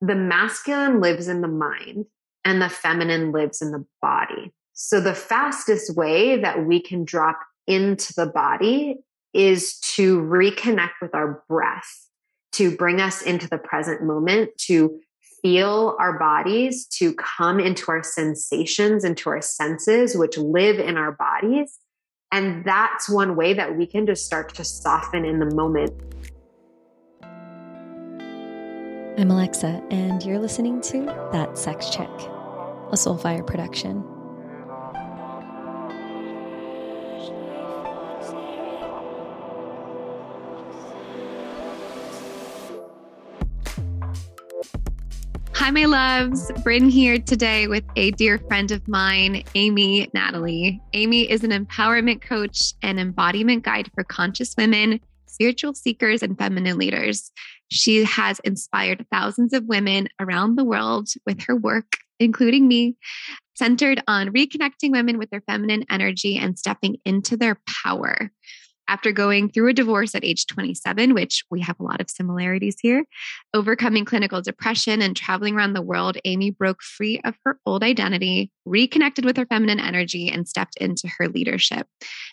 the masculine lives in the mind and the feminine lives in the body. So the fastest way that we can drop into the body is to reconnect with our breath, to bring us into the present moment, to feel our bodies, to come into our sensations, into our senses, which live in our bodies. And that's one way that we can just start to soften in the moment. I'm Alexa, and you're listening to That Sex Chat, a Soulfire production. Hi, my loves. Bryn here today with a dear friend of mine, Amy Natalie. Amy is an empowerment coach and embodiment guide for conscious women, spiritual seekers, and feminine leaders. She has inspired thousands of women around the world with her work, including me, centered on reconnecting women with their feminine energy and stepping into their power after going through a divorce at age 27, which we have a lot of similarities here, overcoming clinical depression and traveling around the world, Amy broke free of her old identity, reconnected with her feminine energy, and stepped into her leadership.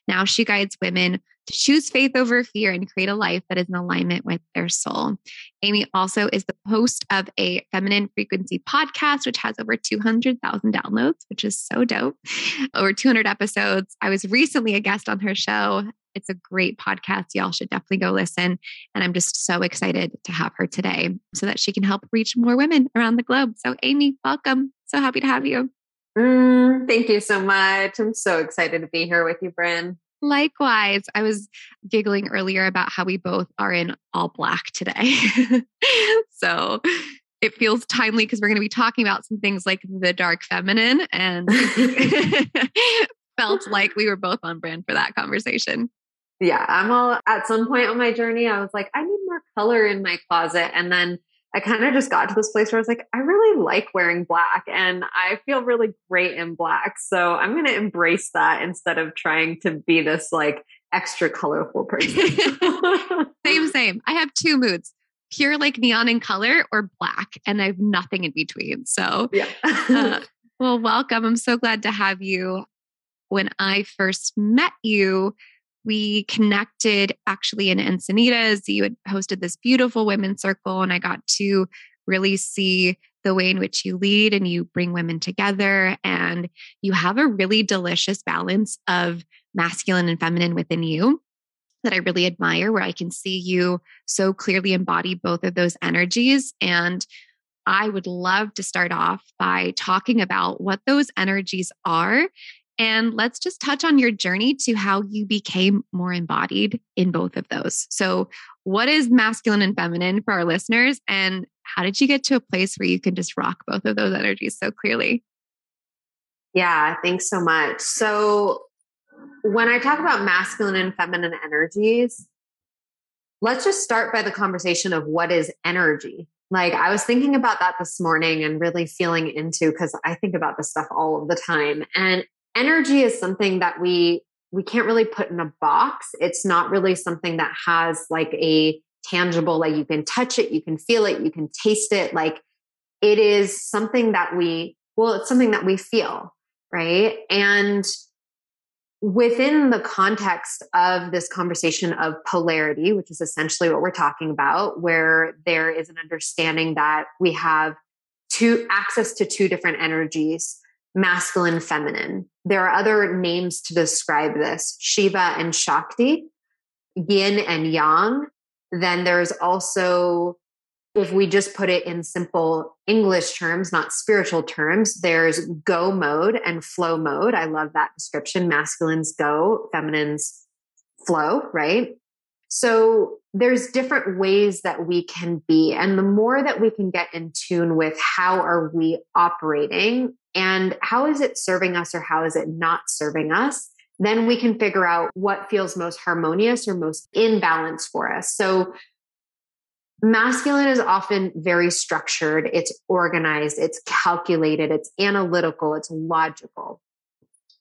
Now she guides women to choose faith over fear and create a life that is in alignment with their soul. Amy also is the host of a feminine frequency podcast, which has over 200,000 downloads, which is so dope. Over 200 episodes. I was recently a guest on her show it's a great podcast. Y'all should definitely go listen. And I'm just so excited to have her today so that she can help reach more women around the globe. So, Amy, welcome. So happy to have you. Mm, thank you so much. I'm so excited to be here with you, Bryn. Likewise, I was giggling earlier about how we both are in all black today. so it feels timely because we're going to be talking about some things like the dark feminine and felt like we were both on brand for that conversation yeah, I'm all at some point on my journey, I was like, I need more color in my closet. And then I kind of just got to this place where I was like, I really like wearing black and I feel really great in black. So I'm going to embrace that instead of trying to be this like extra colorful person. same, same. I have two moods pure like neon in color or black, and I have nothing in between. So, yeah. uh, well, welcome. I'm so glad to have you. When I first met you, we connected actually in Encinitas. You had hosted this beautiful women's circle, and I got to really see the way in which you lead and you bring women together. And you have a really delicious balance of masculine and feminine within you that I really admire, where I can see you so clearly embody both of those energies. And I would love to start off by talking about what those energies are and let's just touch on your journey to how you became more embodied in both of those. So, what is masculine and feminine for our listeners? And how did you get to a place where you can just rock both of those energies so clearly? Yeah, thanks so much. So, when I talk about masculine and feminine energies, let's just start by the conversation of what is energy. Like, I was thinking about that this morning and really feeling into because I think about this stuff all of the time. And energy is something that we we can't really put in a box. It's not really something that has like a tangible like you can touch it you can feel it you can taste it. Like it is something that we well it's something that we feel right? And within the context of this conversation of polarity which is essentially what we're talking about where there is an understanding that we have two access to two different energies masculine, feminine. There are other names to describe this Shiva and Shakti, yin and yang. Then there's also, if we just put it in simple English terms, not spiritual terms, there's go mode and flow mode. I love that description. Masculine's go, feminine's flow, right? So there's different ways that we can be. And the more that we can get in tune with how are we operating and how is it serving us or how is it not serving us, then we can figure out what feels most harmonious or most in balance for us. So masculine is often very structured, it's organized, it's calculated, it's analytical, it's logical.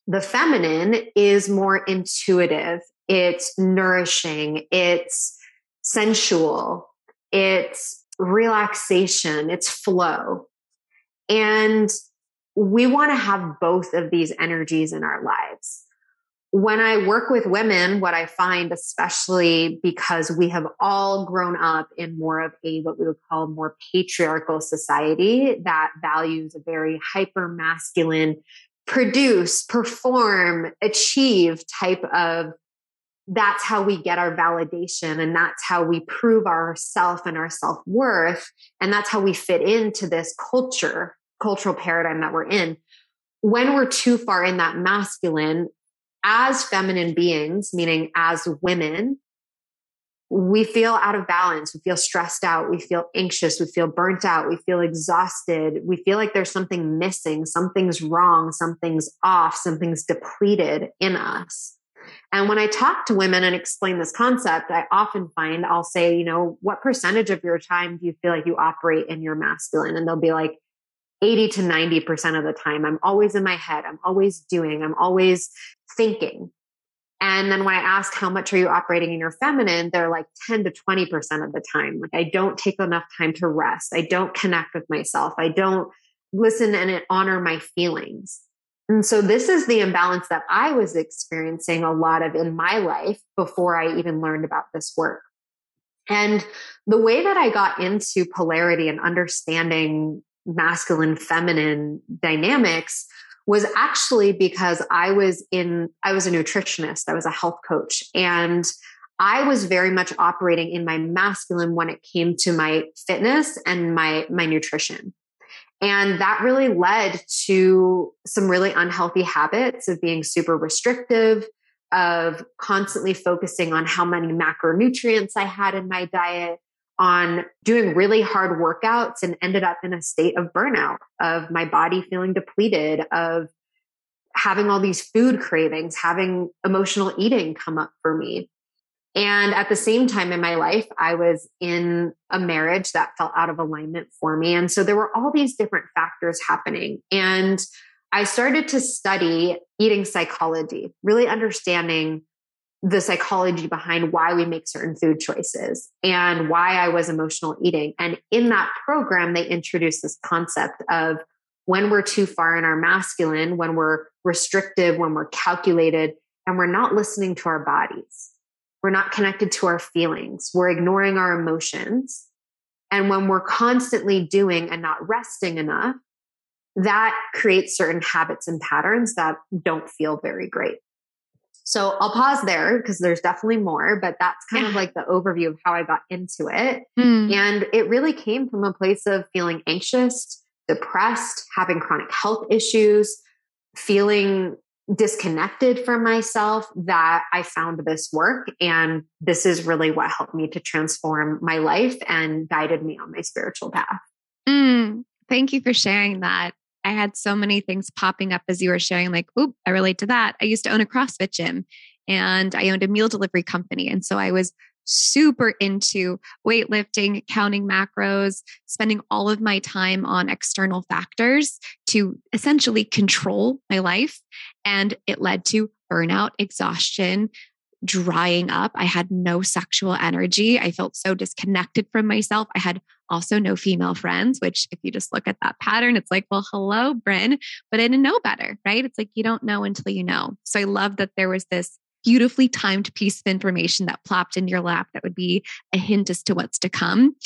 The feminine is more intuitive, it's nourishing, it's sensual, it's relaxation, it's flow. And we want to have both of these energies in our lives when I work with women, what I find, especially because we have all grown up in more of a what we would call more patriarchal society that values a very hyper masculine, produce, perform, achieve type of that's how we get our validation and that's how we prove our self and our self-worth and that's how we fit into this culture cultural paradigm that we're in when we're too far in that masculine as feminine beings, meaning as women, we feel out of balance. We feel stressed out. We feel anxious. We feel burnt out. We feel exhausted. We feel like there's something missing, something's wrong, something's off, something's depleted in us. And when I talk to women and explain this concept, I often find I'll say, you know, what percentage of your time do you feel like you operate in your masculine? And they'll be like, 80 to 90% of the time, I'm always in my head. I'm always doing, I'm always thinking. And then when I ask how much are you operating in your feminine, they're like 10 to 20% of the time. Like I don't take enough time to rest. I don't connect with myself. I don't listen and honor my feelings. And so this is the imbalance that I was experiencing a lot of in my life before I even learned about this work. And the way that I got into polarity and understanding masculine feminine dynamics was actually because I was in I was a nutritionist, I was a health coach and I was very much operating in my masculine when it came to my fitness and my my nutrition. And that really led to some really unhealthy habits of being super restrictive, of constantly focusing on how many macronutrients I had in my diet, on doing really hard workouts and ended up in a state of burnout, of my body feeling depleted, of having all these food cravings, having emotional eating come up for me. And at the same time in my life, I was in a marriage that felt out of alignment for me. And so there were all these different factors happening. And I started to study eating psychology, really understanding the psychology behind why we make certain food choices and why I was emotional eating. And in that program, they introduced this concept of when we're too far in our masculine, when we're restrictive, when we're calculated, and we're not listening to our bodies. We're not connected to our feelings. We're ignoring our emotions. And when we're constantly doing and not resting enough, that creates certain habits and patterns that don't feel very great. So I'll pause there because there's definitely more, but that's kind of like the overview of how I got into it. Mm. And it really came from a place of feeling anxious, depressed, having chronic health issues, feeling disconnected from myself that I found this work. And this is really what helped me to transform my life and guided me on my spiritual path. Mm, thank you for sharing that. I had so many things popping up as you were sharing, like, oop, I relate to that. I used to own a CrossFit gym and I owned a meal delivery company. And so I was super into weightlifting, counting macros, spending all of my time on external factors to essentially control my life. And it led to burnout, exhaustion, drying up. I had no sexual energy. I felt so disconnected from myself. I had also no female friends, which if you just look at that pattern, it's like, well, hello, Bryn, but I didn't know better, right? It's like you don't know until you know. So I love that there was this beautifully timed piece of information that plopped in your lap that would be a hint as to what's to come.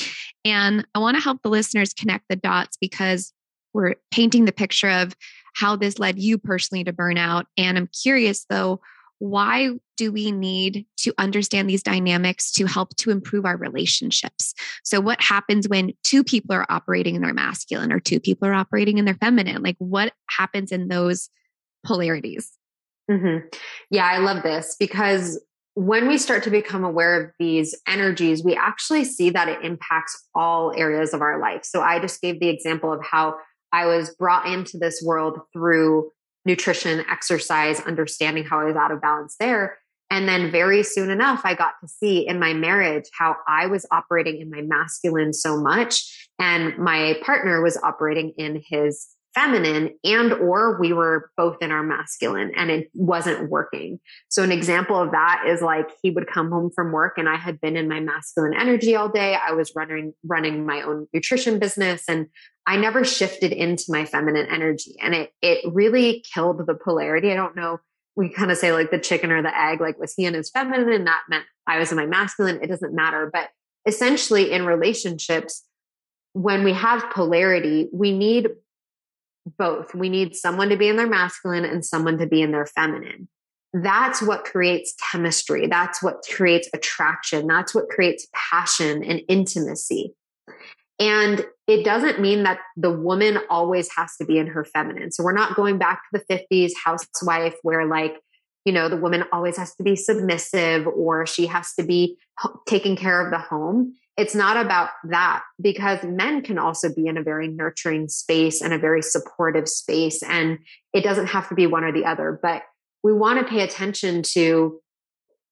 And I want to help the listeners connect the dots because we're painting the picture of how this led you personally to burnout. And I'm curious though, why do we need to understand these dynamics to help to improve our relationships? So, what happens when two people are operating in their masculine or two people are operating in their feminine? Like, what happens in those polarities? Mm-hmm. Yeah, I love this because when we start to become aware of these energies, we actually see that it impacts all areas of our life. So, I just gave the example of how I was brought into this world through nutrition, exercise, understanding how I was out of balance there. And then very soon enough, I got to see in my marriage how I was operating in my masculine so much, and my partner was operating in his feminine and or we were both in our masculine and it wasn't working. So an example of that is like he would come home from work and I had been in my masculine energy all day. I was running running my own nutrition business and I never shifted into my feminine energy and it it really killed the polarity. I don't know we kind of say like the chicken or the egg like was he in his feminine and that meant I was in my masculine. It doesn't matter, but essentially in relationships when we have polarity, we need both. We need someone to be in their masculine and someone to be in their feminine. That's what creates chemistry. That's what creates attraction. That's what creates passion and intimacy. And it doesn't mean that the woman always has to be in her feminine. So we're not going back to the 50s housewife where, like, you know, the woman always has to be submissive or she has to be taking care of the home it's not about that because men can also be in a very nurturing space and a very supportive space. And it doesn't have to be one or the other, but we want to pay attention to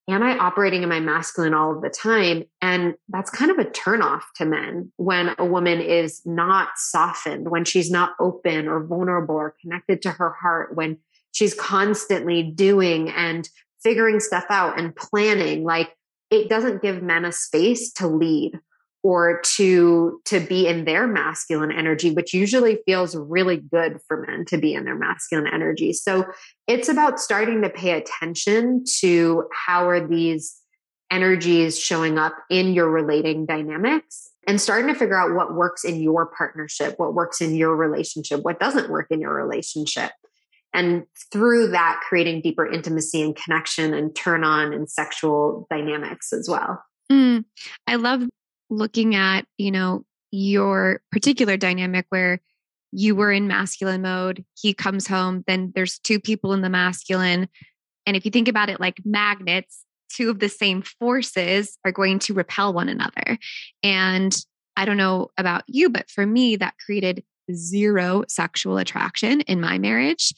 am I operating in my masculine all of the time? And that's kind of a turnoff to men when a woman is not softened, when she's not open or vulnerable or connected to her heart, when she's constantly doing and figuring stuff out and planning. Like it doesn't give men a space to lead or to to be in their masculine energy which usually feels really good for men to be in their masculine energy. So it's about starting to pay attention to how are these energies showing up in your relating dynamics and starting to figure out what works in your partnership what works in your relationship what doesn't work in your relationship and through that creating deeper intimacy and connection and turn on and sexual dynamics as well. Mm, i love looking at you know your particular dynamic where you were in masculine mode he comes home then there's two people in the masculine. And if you think about it like magnets two of the same forces are going to repel one another. And i don't know about you but for me that created zero sexual attraction in my marriage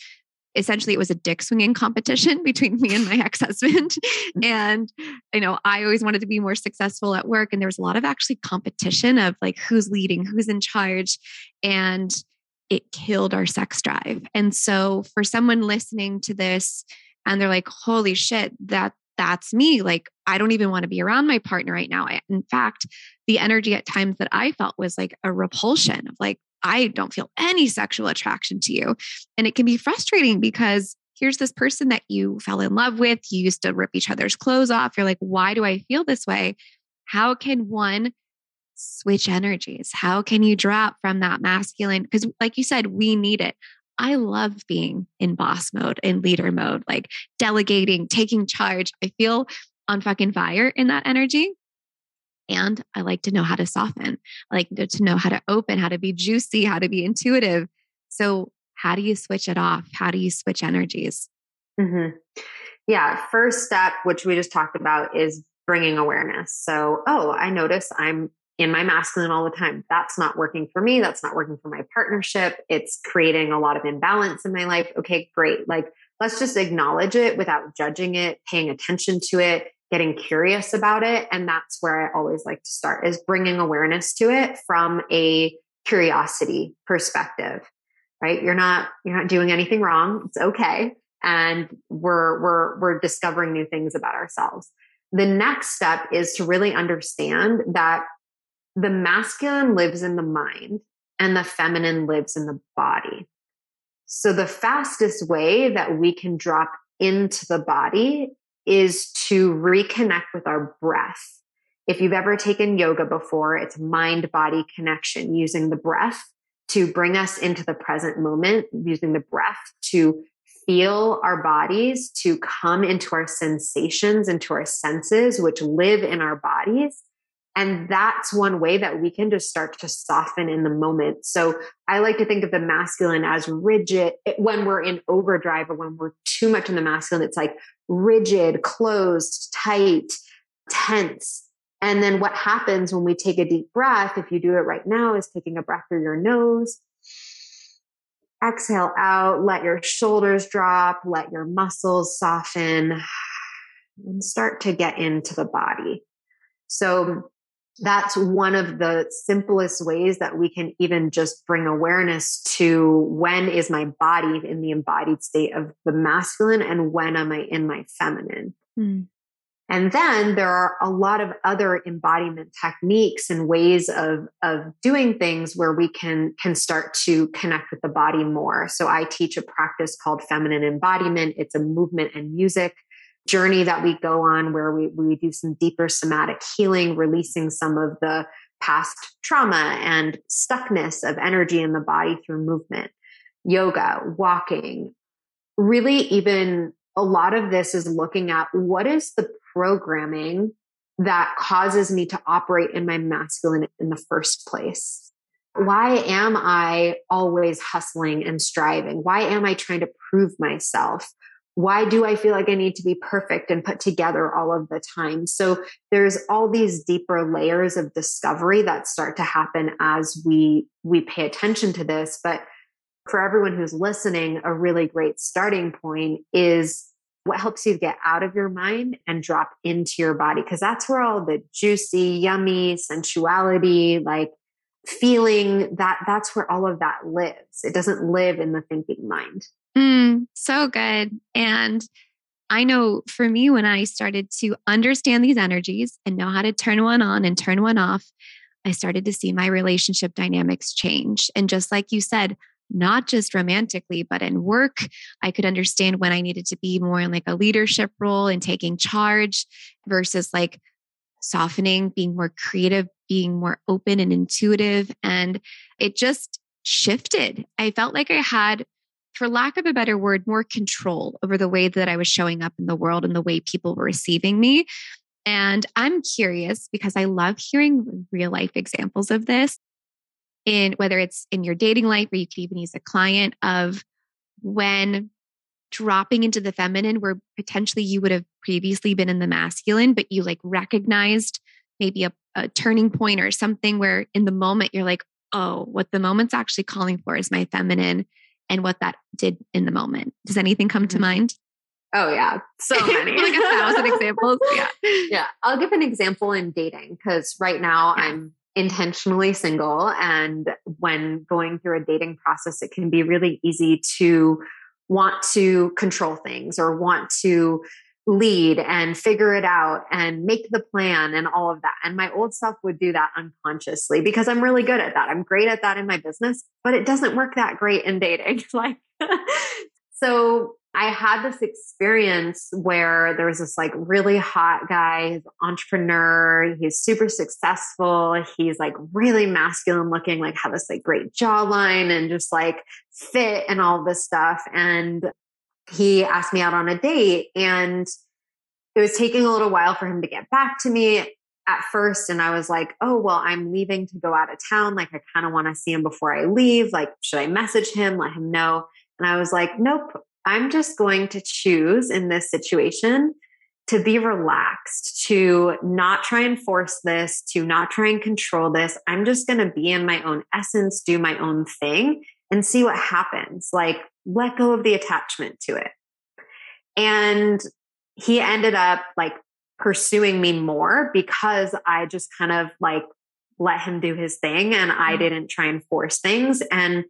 essentially it was a dick swinging competition between me and my ex-husband. And you know i always wanted to be more successful at work and there was a lot of actually competition of like who's leading who's in charge and it killed our sex drive. And so for someone listening to this and they're like holy shit that that's me like i don't even want to be around my partner right now. In fact the energy at times that i felt was like a repulsion of like I don't feel any sexual attraction to you. And it can be frustrating because here's this person that you fell in love with. You used to rip each other's clothes off. You're like, why do I feel this way? How can one switch energies? How can you drop from that masculine? Because, like you said, we need it. I love being in boss mode, in leader mode, like delegating, taking charge. I feel on fucking fire in that energy. And I like to know how to soften. I like to know how to open, how to be juicy, how to be intuitive. So, how do you switch it off? How do you switch energies? Mm-hmm. Yeah. First step, which we just talked about, is bringing awareness. So, oh, I notice I'm in my masculine all the time. That's not working for me. That's not working for my partnership. It's creating a lot of imbalance in my life. Okay, great. Like, let's just acknowledge it without judging it, paying attention to it, getting curious about it and that's where i always like to start is bringing awareness to it from a curiosity perspective right? You're not you're not doing anything wrong it's okay and we're we're we're discovering new things about ourselves. The next step is to really understand that the masculine lives in the mind and the feminine lives in the body. So the fastest way that we can drop into the body is to reconnect with our breath. If you've ever taken yoga before, it's mind body connection using the breath to bring us into the present moment, using the breath to feel our bodies, to come into our sensations, into our senses, which live in our bodies. And that's one way that we can just start to soften in the moment. So I like to think of the masculine as rigid when we're in overdrive or when we're too much in the masculine. It's like rigid, closed, tight, tense. And then what happens when we take a deep breath, if you do it right now, is taking a breath through your nose. Exhale out, let your shoulders drop, let your muscles soften, and start to get into the body. So that's one of the simplest ways that we can even just bring awareness to when is my body in the embodied state of the masculine and when am I in my feminine. Mm. And then there are a lot of other embodiment techniques and ways of, of doing things where we can, can start to connect with the body more. So I teach a practice called feminine embodiment. It's a movement and music journey that we go on where we, we do some deeper somatic healing, releasing some of the past trauma and stuckness of energy in the body through movement, yoga, walking. Really, even a lot of this is looking at what is the programming that causes me to operate in my masculine in the first place? Why am I always hustling and striving? Why am I trying to prove myself? Why do I feel like I need to be perfect and put together all of the time? So there's all these deeper layers of discovery that start to happen as we we pay attention to this, but for everyone who's listening, a really great starting point is what helps you get out of your mind and drop into your body. Because that's where all the juicy yummy sensuality like feeling that that's where all of that lives. It doesn't live in the thinking mind mm, so good and i know for me when i started to understand these energies and know how to turn one on and turn one off i started to see my relationship dynamics change and just like you said not just romantically, but in work. I could understand when I needed to be more in like a leadership role and taking charge versus like softening, being more creative, being more open and intuitive. And it just shifted. I felt like I had, for lack of a better word, more control over the way that I was showing up in the world and the way people were receiving me. And I'm curious because I love hearing real life examples of this in whether it's in your dating life or you could even use a client of when dropping into the feminine where potentially you would have previously been in the masculine, but you like recognized maybe a, a turning point or something where in the moment you're like, oh, what the moment's actually calling for is my feminine and what that did in the moment. Does anything come to mm-hmm. mind? Oh yeah, so many, like a thousand examples. Yeah, yeah. I'll give an example in dating because right now yeah. I'm intentionally single. And when going through a dating process, it can be really easy to want to control things or want to lead and figure it out and make the plan and all of that. And my old self would do that unconsciously because I'm really good at that. I'm great at that in my business, but it doesn't work that great in dating. like, so I had this experience where there was this like really hot guy, he's entrepreneur, he's super successful, he's like really masculine looking, like had this like great jawline and just like fit and all this stuff. And he asked me out on a date and it was taking a little while for him to get back to me at first and I was like, "Oh, well, I'm leaving to go out of town. Like I kind of want to see him before I leave. Like should I message him, let him know?" And I was like, "Nope, I'm just going to choose in this situation to be relaxed, to not try and force this, to not try and control this. I'm just going to be in my own essence, do my own thing, and see what happens. Like, let go of the attachment to it. And he ended up like pursuing me more because I just kind of like let him do his thing and I mm-hmm. didn't try and force things. And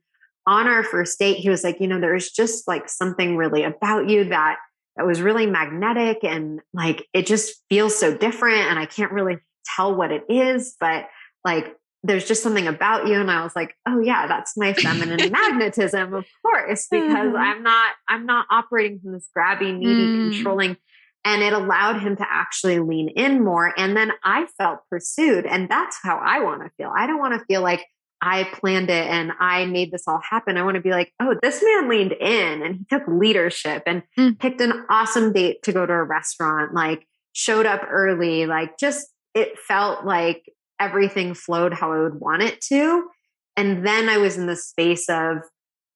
on our first date, he was like, you know, there's just like something really about you that that was really magnetic and like it just feels so different and I can't really tell what it is, but like there's just something about you and I was like, "Oh yeah, that's my feminine magnetism, of course, because mm-hmm. I'm not I'm not operating from this grabby, needy, mm. controlling and it allowed him to actually lean in more and then I felt pursued and that's how I want to feel. I don't want to feel like I planned it and I made this all happen. I want to be like, oh, this man leaned in and he took leadership and mm. picked an awesome date to go to a restaurant, like showed up early, like just it felt like everything flowed how I would want it to. And then I was in the space of,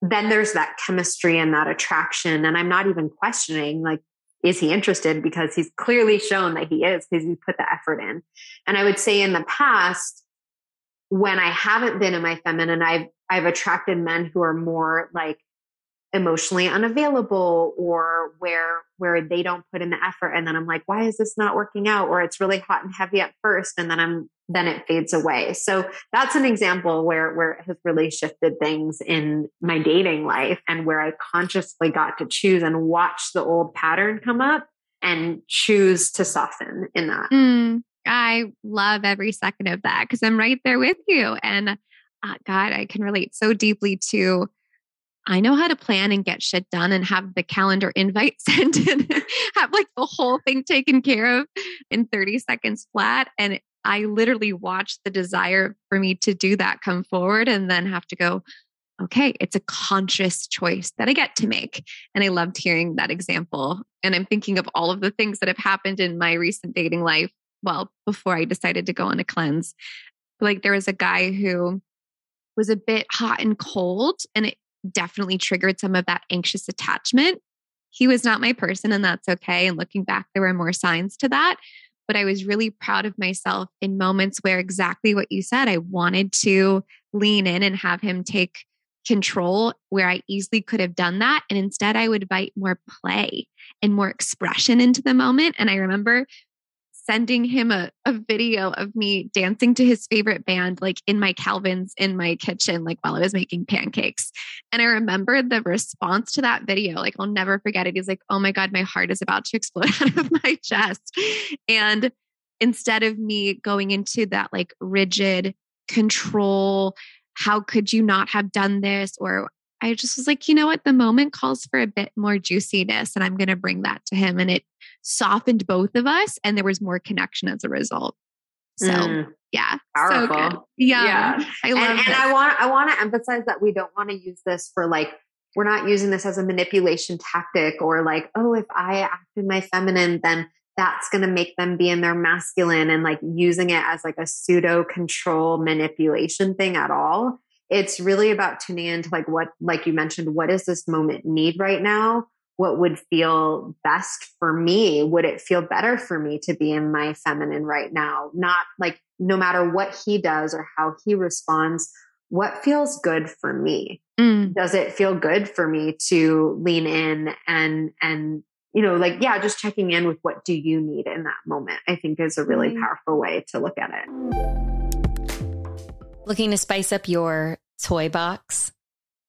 then there's that chemistry and that attraction. And I'm not even questioning, like, is he interested? Because he's clearly shown that he is because he put the effort in. And I would say in the past, when I haven't been in my feminine, I've I've attracted men who are more like emotionally unavailable or where where they don't put in the effort and then I'm like why is this not working out or it's really hot and heavy at first and then I'm then it fades away. So that's an example where where it has really shifted things in my dating life and where I consciously got to choose and watch the old pattern come up and choose to soften in that. Mm, I love every second of that because I'm right there with you and uh, God, I can relate so deeply to I know how to plan and get shit done and have the calendar invite sent and have like the whole thing taken care of in 30 seconds flat. And I literally watched the desire for me to do that come forward and then have to go, okay, it's a conscious choice that I get to make. And I loved hearing that example. And I'm thinking of all of the things that have happened in my recent dating life. Well, before I decided to go on a cleanse, like there was a guy who was a bit hot and cold, and it definitely triggered some of that anxious attachment. He was not my person, and that's okay. And looking back, there were more signs to that. But I was really proud of myself in moments where exactly what you said, I wanted to lean in and have him take control where I easily could have done that. And instead, I would invite more play and more expression into the moment. And I remember sending him a, a video of me dancing to his favorite band, like in my Calvin's in my kitchen, like while I was making pancakes. And I remember the response to that video. Like, I'll never forget it. He's like, Oh my God, my heart is about to explode out of my chest. And instead of me going into that like rigid control, how could you not have done this? Or I just was like, you know what? The moment calls for a bit more juiciness, and I'm going to bring that to him. And it softened both of us, and there was more connection as a result. So, mm, yeah, powerful. So good. Yeah, yeah. I love. And, and I want I want to emphasize that we don't want to use this for like we're not using this as a manipulation tactic or like oh if I act in my feminine then that's going to make them be in their masculine and like using it as like a pseudo control manipulation thing at all it's really about tuning into like what like you mentioned what does this moment need right now what would feel best for me would it feel better for me to be in my feminine right now not like no matter what he does or how he responds what feels good for me mm. does it feel good for me to lean in and and you know like yeah just checking in with what do you need in that moment i think is a really mm. powerful way to look at it looking to spice up your toy box.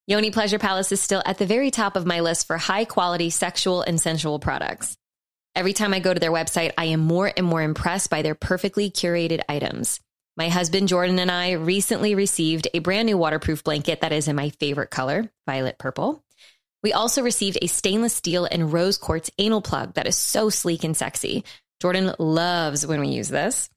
Yoni Pleasure Palace is still at the very top of my list for high quality sexual and sensual products. Every time I go to their website, I am more and more impressed by their perfectly curated items. My husband Jordan and I recently received a brand new waterproof blanket that is in my favorite color, violet purple. We also received a stainless steel and rose quartz anal plug that is so sleek and sexy. Jordan loves when we use this.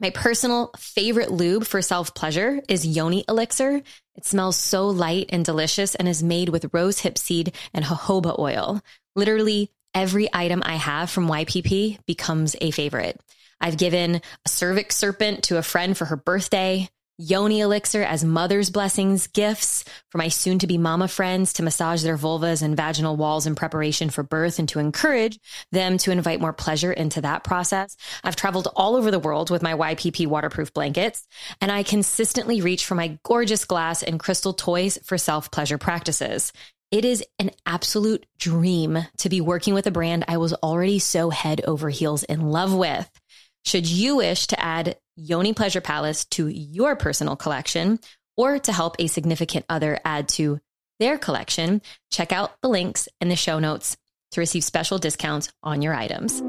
My personal favorite lube for self pleasure is Yoni Elixir. It smells so light and delicious and is made with rose hip seed and jojoba oil. Literally every item I have from YPP becomes a favorite. I've given a cervix serpent to a friend for her birthday yoni elixir as mother's blessings gifts for my soon to be mama friends to massage their vulvas and vaginal walls in preparation for birth and to encourage them to invite more pleasure into that process. I've traveled all over the world with my YPP waterproof blankets and I consistently reach for my gorgeous glass and crystal toys for self pleasure practices. It is an absolute dream to be working with a brand I was already so head over heels in love with. Should you wish to add Yoni Pleasure Palace to your personal collection or to help a significant other add to their collection, check out the links in the show notes to receive special discounts on your items.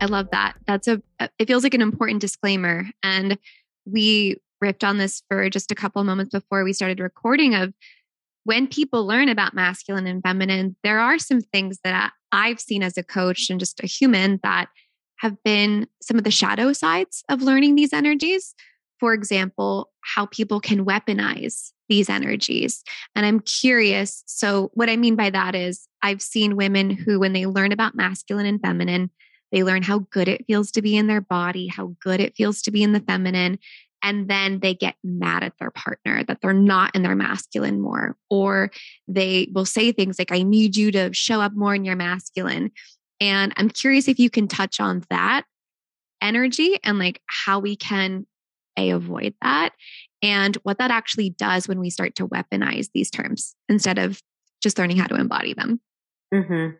I love that. That's a it feels like an important disclaimer and we ripped on this for just a couple of moments before we started recording of when people learn about masculine and feminine there are some things that I've seen as a coach and just a human that have been some of the shadow sides of learning these energies. For example, how people can weaponize these energies. And I'm curious. So, what I mean by that is, I've seen women who, when they learn about masculine and feminine, they learn how good it feels to be in their body, how good it feels to be in the feminine. And then they get mad at their partner that they're not in their masculine more. Or they will say things like, I need you to show up more in your masculine. And I'm curious if you can touch on that energy and like how we can A, avoid that, and what that actually does when we start to weaponize these terms instead of just learning how to embody them. Mm-hmm.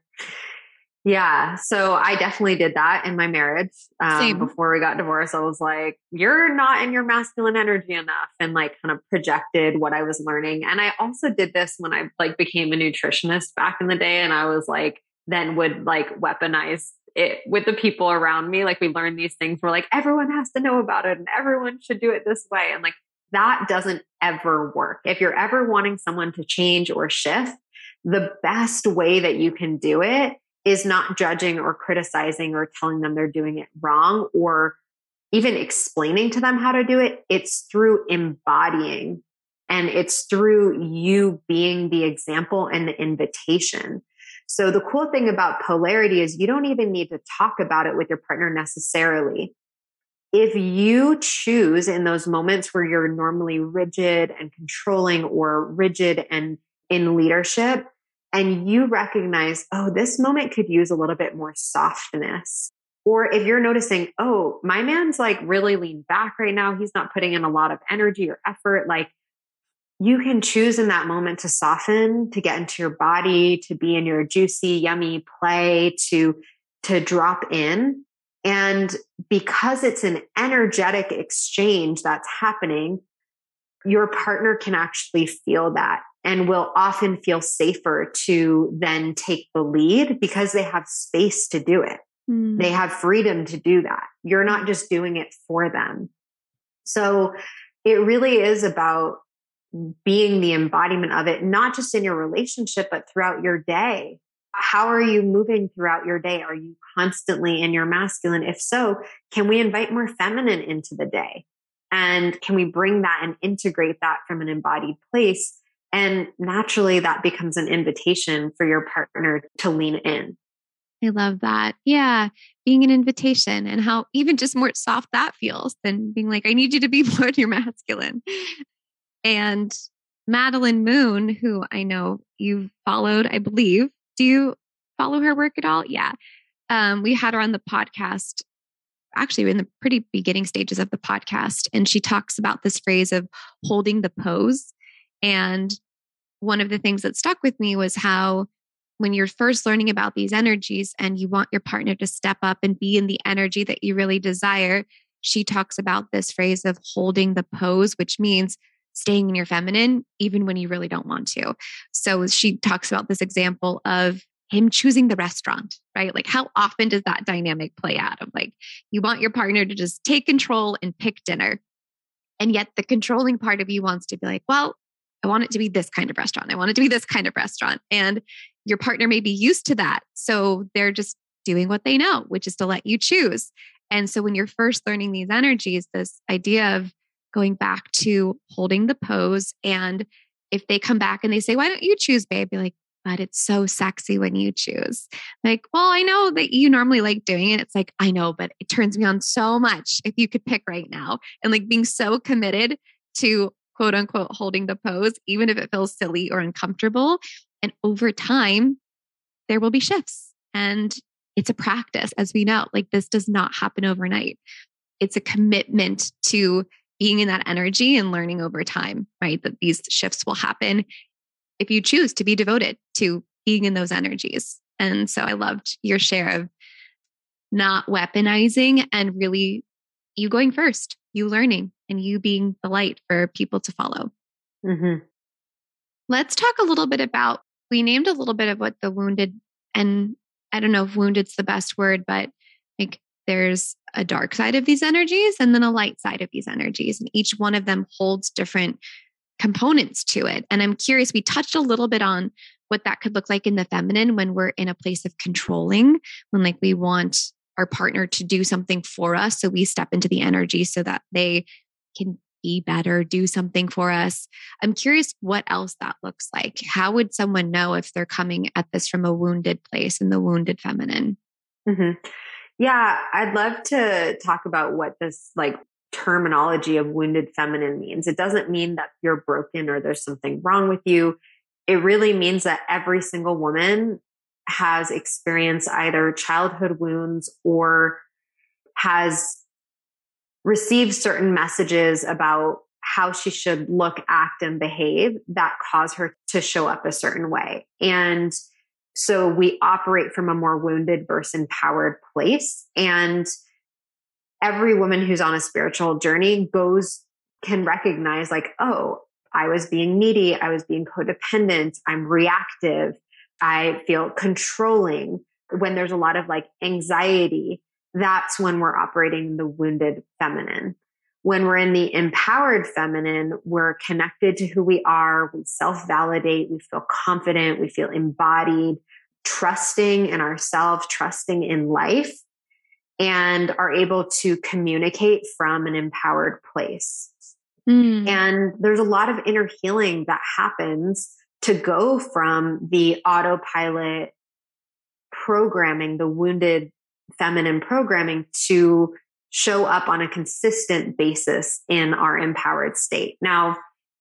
Yeah. So I definitely did that in my marriage. Um, before we got divorced, I was like, you're not in your masculine energy enough and like kind of projected what I was learning. And I also did this when I like became a nutritionist back in the day. And I was like, then would like weaponize it with the people around me. Like we learn these things. We're like, everyone has to know about it and everyone should do it this way. And like that doesn't ever work. If you're ever wanting someone to change or shift, the best way that you can do it is not judging or criticizing or telling them they're doing it wrong or even explaining to them how to do it. It's through embodying and it's through you being the example and the invitation. So the cool thing about polarity is you don't even need to talk about it with your partner necessarily. If you choose in those moments where you're normally rigid and controlling or rigid and in leadership, and you recognize, oh, this moment could use a little bit more softness. Or if you're noticing, oh, my man's like really leaned back right now, he's not putting in a lot of energy or effort, like you can choose in that moment to soften, to get into your body, to be in your juicy, yummy play, to to drop in. And because it's an energetic exchange that's happening, your partner can actually feel that and will often feel safer to then take the lead because they have space to do it. Mm. They have freedom to do that. You're not just doing it for them. So it really is about being the embodiment of it, not just in your relationship, but throughout your day. How are you moving throughout your day? Are you constantly in your masculine? If so, can we invite more feminine into the day? And can we bring that and integrate that from an embodied place and naturally, that becomes an invitation for your partner to lean in. I love that. Yeah. Being an invitation and how even just more soft that feels than being like, I need you to be more in your masculine. And Madeline Moon, who I know you've followed, I believe. Do you follow her work at all? Yeah. Um, we had her on the podcast actually in the pretty beginning stages of the podcast. And she talks about this phrase of holding the pose. And one of the things that stuck with me was how when you're first learning about these energies and you want your partner to step up and be in the energy that you really desire, she talks about this phrase of holding the pose, which means staying in your feminine even when you really don't want to. So she talks about this example of him choosing the restaurant, right? Like, how often does that dynamic play out? Of like, you want your partner to just take control and pick dinner. And yet, the controlling part of you wants to be like, well, I want it to be this kind of restaurant. I want it to be this kind of restaurant. And your partner may be used to that. So they're just doing what they know, which is to let you choose. And so when you're first learning these energies, this idea of going back to holding the pose. And if they come back and they say, Why don't you choose, babe? Be like, but it's so sexy when you choose. Like, well, I know that you normally like doing it. It's like, I know, but it turns me on so much if you could pick right now. And like being so committed to quote unquote holding the pose, even if it feels silly or uncomfortable. And over time, there will be shifts. And it's a practice, as we know. Like this does not happen overnight. It's a commitment to being in that energy and learning over time, right? That these shifts will happen if you choose to be devoted to being in those energies. And so I loved your share of not weaponizing and really you going first, you learning, and you being the light for people to follow. Mm-hmm. Let's talk a little bit about, we named a little bit of what the wounded, and I don't know if wounded's the best word, but like there's a dark side of these energies and then a light side of these energies. And each one of them holds different components to it. And I'm curious, we touched a little bit on what that could look like in the feminine when we're in a place of controlling, when like we want our partner to do something for us. So we step into the energy so that they can be better, do something for us. I'm curious what else that looks like. How would someone know if they're coming at this from a wounded place in the wounded feminine? Mm-hmm. Yeah, I'd love to talk about what this like terminology of wounded feminine means. It doesn't mean that you're broken or there's something wrong with you. It really means that every single woman has experienced either childhood wounds or has received certain messages about how she should look, act, and behave that cause her to show up a certain way. And so we operate from a more wounded versus empowered place. And every woman who's on a spiritual journey goes, can recognize, like, oh, I was being needy. I was being codependent. I'm reactive. I feel controlling. When there's a lot of like anxiety, that's when we're operating the wounded feminine. When we're in the empowered feminine, we're connected to who we are. We self validate. We feel confident. We feel embodied, trusting in ourselves, trusting in life, and are able to communicate from an empowered place. Mm. And there's a lot of inner healing that happens to go from the autopilot programming, the wounded feminine programming to show up on a consistent basis in our empowered state. Now,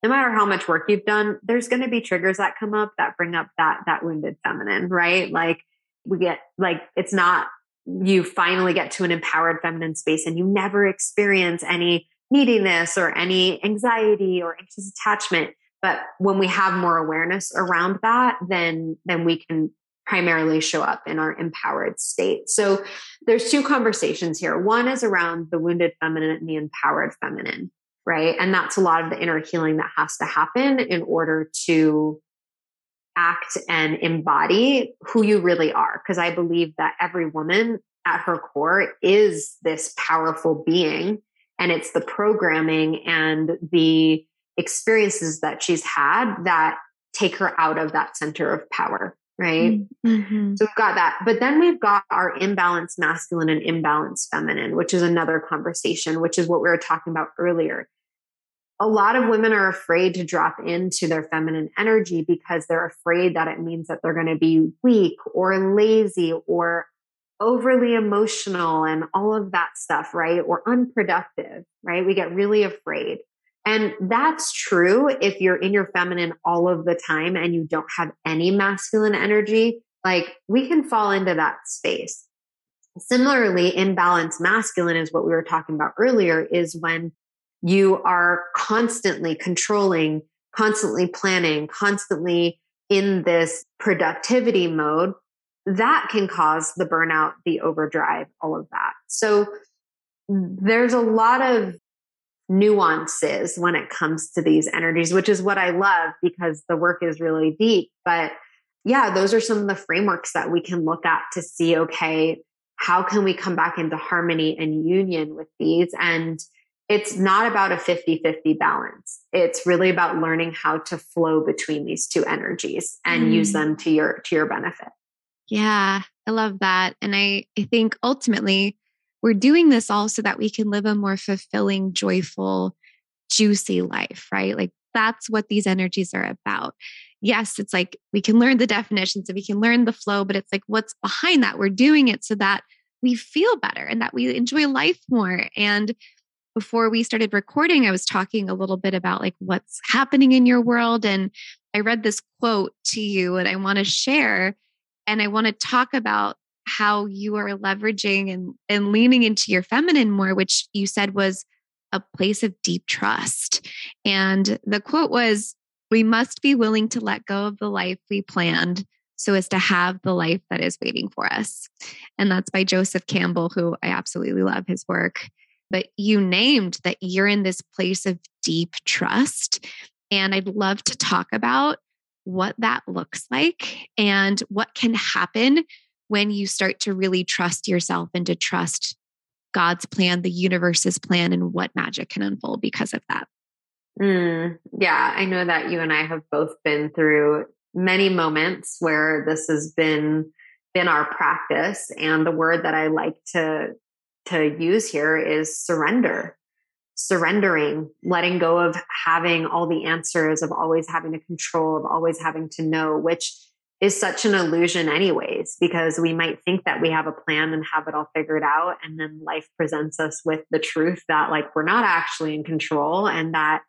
no matter how much work you've done, there's going to be triggers that come up that bring up that that wounded feminine, right? Like we get like it's not you finally get to an empowered feminine space and you never experience any neediness or any anxiety or anxious attachment. But when we have more awareness around that, then then we can primarily show up in our empowered state. So there's two conversations here. One is around the wounded feminine and the empowered feminine, right? And that's a lot of the inner healing that has to happen in order to act and embody who you really are. Because I believe that every woman at her core is this powerful being and it's the programming and the experiences that she's had that take her out of that center of power right mm-hmm. so we've got that but then we've got our imbalanced masculine and imbalanced feminine which is another conversation which is what we were talking about earlier a lot of women are afraid to drop into their feminine energy because they're afraid that it means that they're going to be weak or lazy or overly emotional and all of that stuff, right? Or unproductive, right? We get really afraid. And that's true if you're in your feminine all of the time and you don't have any masculine energy. Like we can fall into that space. Similarly, imbalanced masculine is what we were talking about earlier is when you are constantly controlling, constantly planning, constantly in this productivity mode that can cause the burnout, the overdrive, all of that. So there's a lot of nuances when it comes to these energies, which is what I love because the work is really deep. But yeah, those are some of the frameworks that we can look at to see okay, how can we come back into harmony and union with these? And it's not about a 50 50 balance. It's really about learning how to flow between these two energies and mm. use them to your to your benefit. Yeah, I love that. And I, I think ultimately we're doing this all so that we can live a more fulfilling, joyful, juicy life, right? Like that's what these energies are about. Yes, it's like we can learn the definitions and we can learn the flow, but it's like what's behind that? We're doing it so that we feel better and that we enjoy life more. And before we started recording, I was talking a little bit about like what's happening in your world. And I read this quote to you and I want to share and I want to talk about how you are leveraging and, and leaning into your feminine more, which you said was a place of deep trust. And the quote was, We must be willing to let go of the life we planned so as to have the life that is waiting for us. And that's by Joseph Campbell, who I absolutely love his work. But you named that you're in this place of deep trust. And I'd love to talk about what that looks like and what can happen when you start to really trust yourself and to trust God's plan, the universe's plan, and what magic can unfold because of that. Mm, yeah, I know that you and I have both been through many moments where this has been been our practice and the word that I like to to use here is surrender surrendering, letting go of having all the answers, of always having to control, of always having to know, which is such an illusion, anyways, because we might think that we have a plan and have it all figured out. And then life presents us with the truth that, like, we're not actually in control and that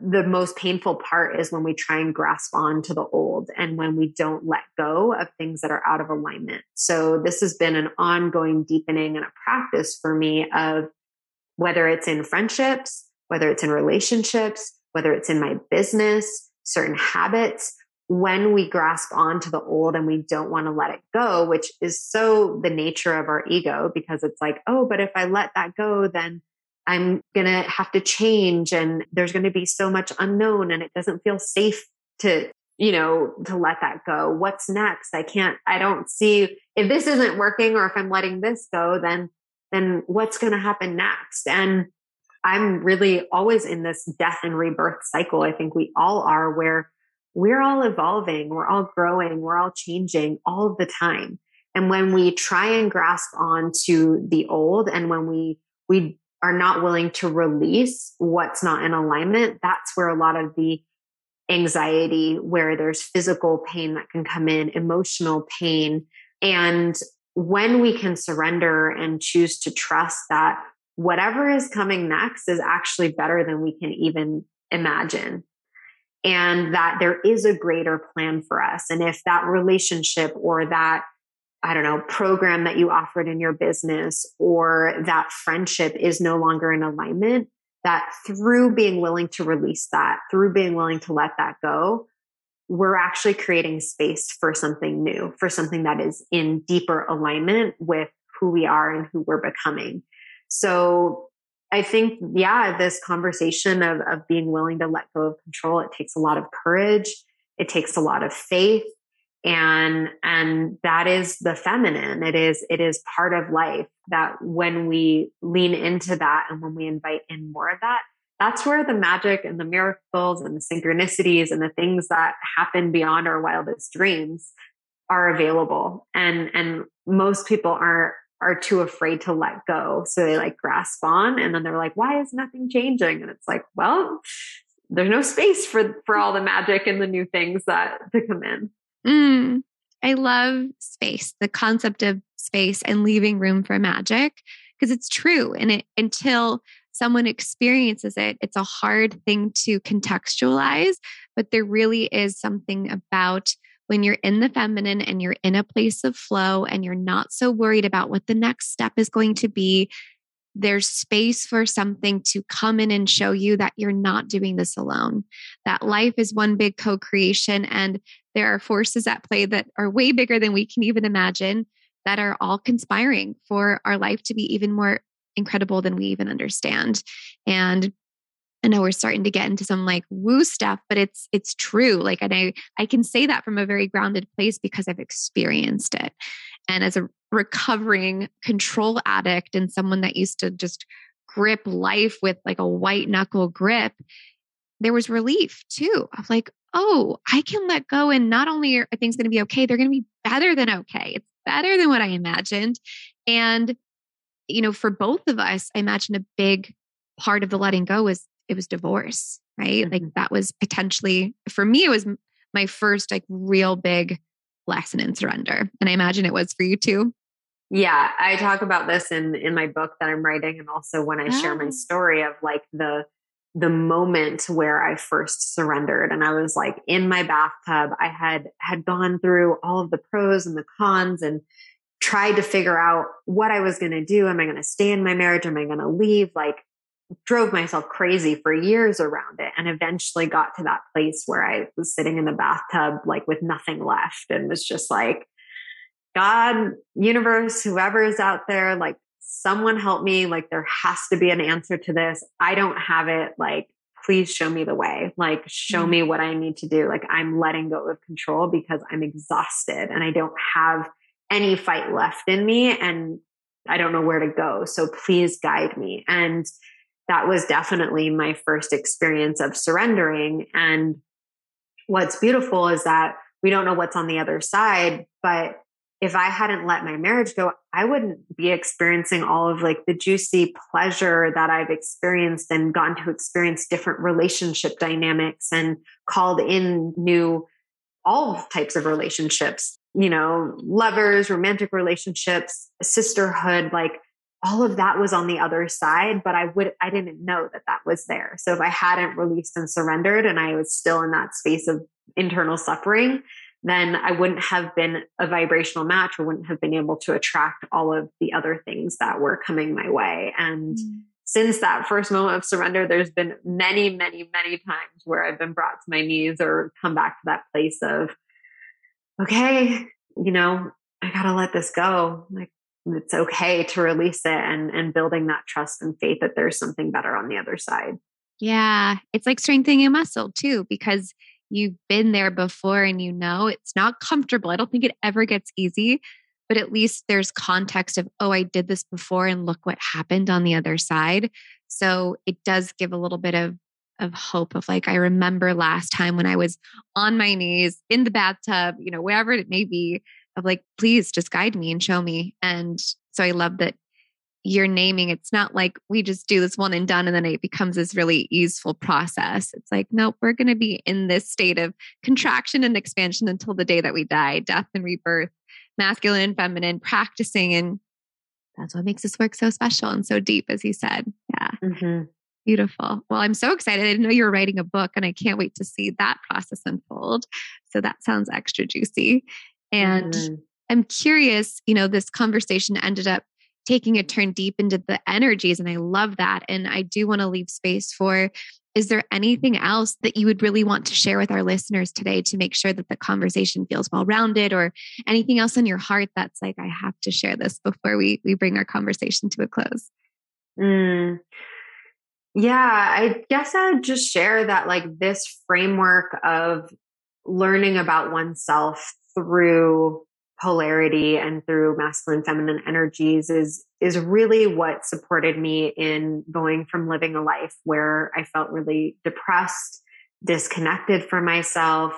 the most painful part is when we try and grasp on to the old and when we don't let go of things that are out of alignment. So, this has been an ongoing deepening and a practice for me of whether it's in friendships, whether it's in relationships, whether it's in my business, certain habits, when we grasp onto the old and we don't want to let it go, which is so the nature of our ego, because it's like, oh, but if I let that go, then I'm going to have to change and there's going to be so much unknown and it doesn't feel safe to, you know, to let that go. What's next? I can't, I don't see if this isn't working or if I'm letting this go, then, then what's going to happen next? And I'm really always in this death and rebirth cycle. I think we all are where we're all evolving, we're all growing, we're all changing all the time. And when we try and grasp on to the old and when we, we are not willing to release what's not in alignment, that's where a lot of the anxiety, where there's physical pain that can come in, emotional pain. And when we can surrender and choose to trust that whatever is coming next is actually better than we can even imagine. And that there is a greater plan for us. And if that relationship or that I don't know, program that you offered in your business or that friendship is no longer in alignment, that through being willing to release that, through being willing to let that go, we're actually creating space for something new, for something that is in deeper alignment with who we are and who we're becoming. So I think, yeah, this conversation of, of being willing to let go of control, it takes a lot of courage. It takes a lot of faith and and that is the feminine. It is it is part of life that when we lean into that and when we invite in more of that that's where the magic and the miracles and the synchronicities and the things that happen beyond our wildest dreams are available. And and most people are are too afraid to let go. So they like grasp on and then they're like why is nothing changing? And it's like well there's no space for for all the magic and the new things that to come in Mm, I love space, the concept of space and leaving room for magic because it's true. And it until someone experiences it, it's a hard thing to contextualize. But there really is something about when you're in the feminine and you're in a place of flow and you're not so worried about what the next step is going to be there's space for something to come in and show you that you're not doing this alone, that life is one big co creation and there are forces at play that are way bigger than we can even imagine that are all conspiring for our life to be even more incredible than we even understand. And I know we're starting to get into some like woo stuff, but it's it's true. Like and I I can say that from a very grounded place because I've experienced it. And as a recovering control addict and someone that used to just grip life with like a white knuckle grip, there was relief too of like, oh, I can let go. And not only are things going to be okay, they're going to be better than okay. It's better than what I imagined. And, you know, for both of us, I imagine a big part of the letting go was it was divorce, right? Mm-hmm. Like that was potentially, for me, it was my first like real big lesson in surrender. And I imagine it was for you too. Yeah, I talk about this in in my book that I'm writing and also when I oh. share my oh. story of like the the moment where I first surrendered and I was like in my bathtub I had had gone through all of the pros and the cons and tried to figure out what I was going to do am I going to stay in my marriage am I going to leave like drove myself crazy for years around it and eventually got to that place where I was sitting in the bathtub like with nothing left and was just like God, universe, whoever is out there, like someone help me. Like there has to be an answer to this. I don't have it. Like, please show me the way. Like, show mm-hmm. me what I need to do. Like, I'm letting go of control because I'm exhausted and I don't have any fight left in me and I don't know where to go. So please guide me. And that was definitely my first experience of surrendering. And what's beautiful is that we don't know what's on the other side, but if I hadn't let my marriage go, I wouldn't be experiencing all of like the juicy pleasure that I've experienced and gotten to experience different relationship dynamics and called in new all types of relationships, you know, lovers, romantic relationships, sisterhood, like all of that was on the other side, but I would, I didn't know that that was there. So if I hadn't released and surrendered and I was still in that space of internal suffering, then I wouldn't have been a vibrational match or wouldn't have been able to attract all of the other things that were coming my way. And mm. since that first moment of surrender, there's been many, many, many times where I've been brought to my knees or come back to that place of, okay, you know, I gotta let this go. Like it's okay to release it and and building that trust and faith that there's something better on the other side. Yeah, it's like strengthening a muscle too because you've been there before and you know it's not comfortable. I don't think it ever gets easy, but at least there's context of, oh, I did this before and look what happened on the other side. So it does give a little bit of of hope of like I remember last time when I was on my knees in the bathtub, you know, wherever it may be, of like, please just guide me and show me. And so I love that you're naming it's not like we just do this one and done and then it becomes this really easeful process. It's like, nope, we're going to be in this state of contraction and expansion until the day that we die, death and rebirth, masculine and feminine, practicing. And that's what makes this work so special and so deep, as you said. Yeah. Mm-hmm. Beautiful. Well, I'm so excited. I didn't know you were writing a book, and I can't wait to see that process unfold. So that sounds extra juicy. And mm-hmm. I'm curious, you know, this conversation ended up taking a turn deep into the energies, and I love that. And I do want to leave space for is there anything else that you would really want to share with our listeners today to make sure that the conversation feels well rounded or anything else in your heart that's like i have to share this before we we bring our conversation to a close mm. Yeah, I guess I would just share that like this framework of learning about oneself through polarity and through masculine feminine energies is is really what supported me in going from living a life where I felt really depressed, disconnected from myself,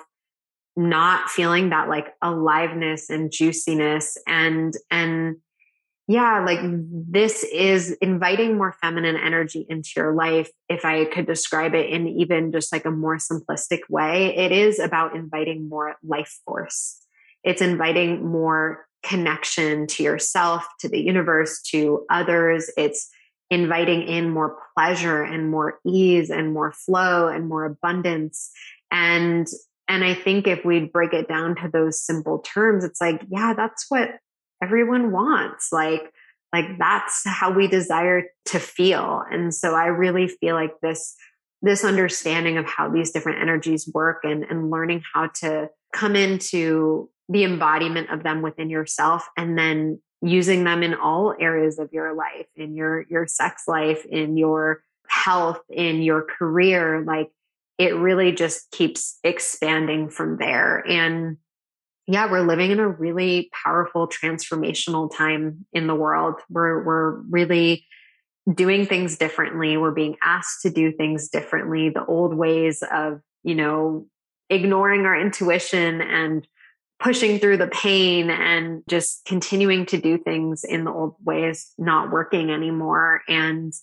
not feeling that like aliveness and juiciness and and yeah, like this is inviting more feminine energy into your life. If I could describe it in even just like a more simplistic way, it is about inviting more life force. It's inviting more connection to yourself, to the universe, to others. It's inviting in more pleasure and more ease and more flow and more abundance. And and I think if we break it down to those simple terms, it's like, yeah, that's what everyone wants. Like, like that's how we desire to feel. And so I really feel like this, this understanding of how these different energies work and, and learning how to come into the embodiment of them within yourself and then using them in all areas of your life, in your, your sex life, in your health, in your career, like it really just keeps expanding from there. And yeah, we're living in a really powerful transformational time in the world. We're we're really doing things differently. We're being asked to do things differently. The old ways of, you know, ignoring our intuition and pushing through the pain and just continuing to do things in the old ways not working anymore. And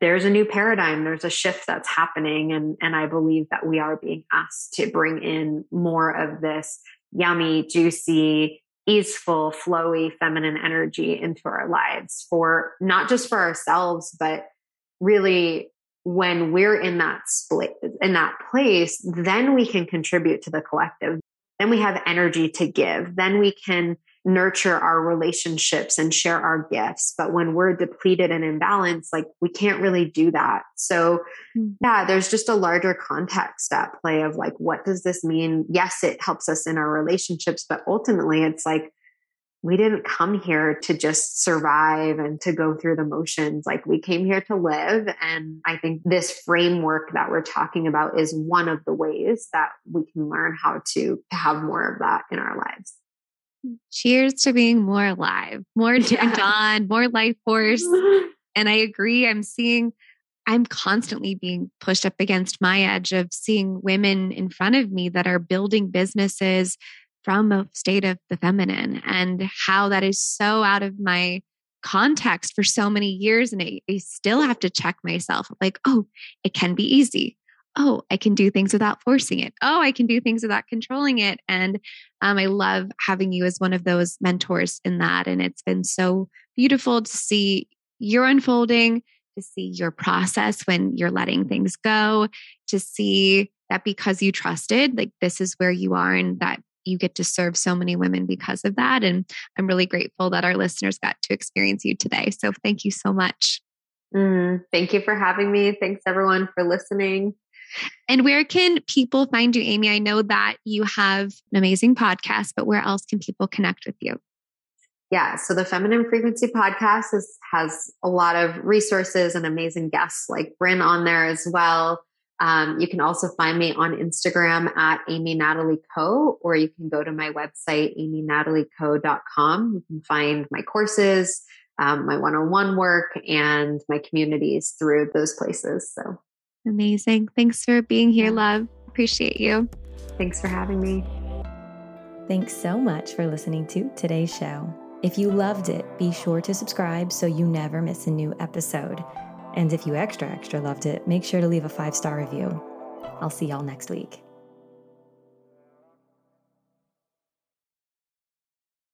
there's a new paradigm. There's a shift that's happening. And and i believe that we are being asked to bring in more of this yummy, juicy, easeful, flowy, feminine energy into our lives for not just for ourselves, but really when we're in that split in that place, then we can contribute to the collective. Then we have energy to give. Then we can nurture our relationships and share our gifts. But when we're depleted and imbalanced, like we can't really do that. So, hmm. yeah, there's just a larger context at play of like, what does this mean? Yes, it helps us in our relationships, but ultimately it's like, we didn't come here to just survive and to go through the motions. Like we came here to live. And I think this framework that we're talking about is one of the ways that we can learn how to, have more of that in our lives. Cheers to being more alive, more turned yeah. on, more life force. And I agree. I'm seeing, I'm constantly being pushed up against my edge of seeing women in front of me that are building businesses from a state of the feminine and how that is so out of my context for so many years. And I, I still have to check myself like, oh, it can be easy oh, I can do things without forcing it. Oh, I can do things without controlling it. And um, I love having you as one of those mentors in that. And it's been so beautiful to see your unfolding, to see your process when you're letting things go, to see that because you trusted, like this is where you are and that you get to serve so many women because of that. And I'm really grateful that our listeners got to experience you today. So thank you so much. Mm, thank you for having me. Thanks everyone for listening. And where can people find you, Amy? I know that you have an amazing podcast, but where else can people connect with you? Yeah, so the Feminine Frequency podcast is, has a lot of resources and amazing guests like Bryn on there as well. Um, you can also find me on Instagram at Amy Natalie Co, or you can go to my website, amynatalieco.com. You can find my courses, um, my one on one work, and my communities through those places. So amazing. Thanks for being here, love. Appreciate you. Thanks for having me. Thanks so much for listening to today's show. If you loved it, be sure to subscribe so you never miss a new episode. And if you extra, extra loved it, make sure to leave a five star review. I'll see y'all next week.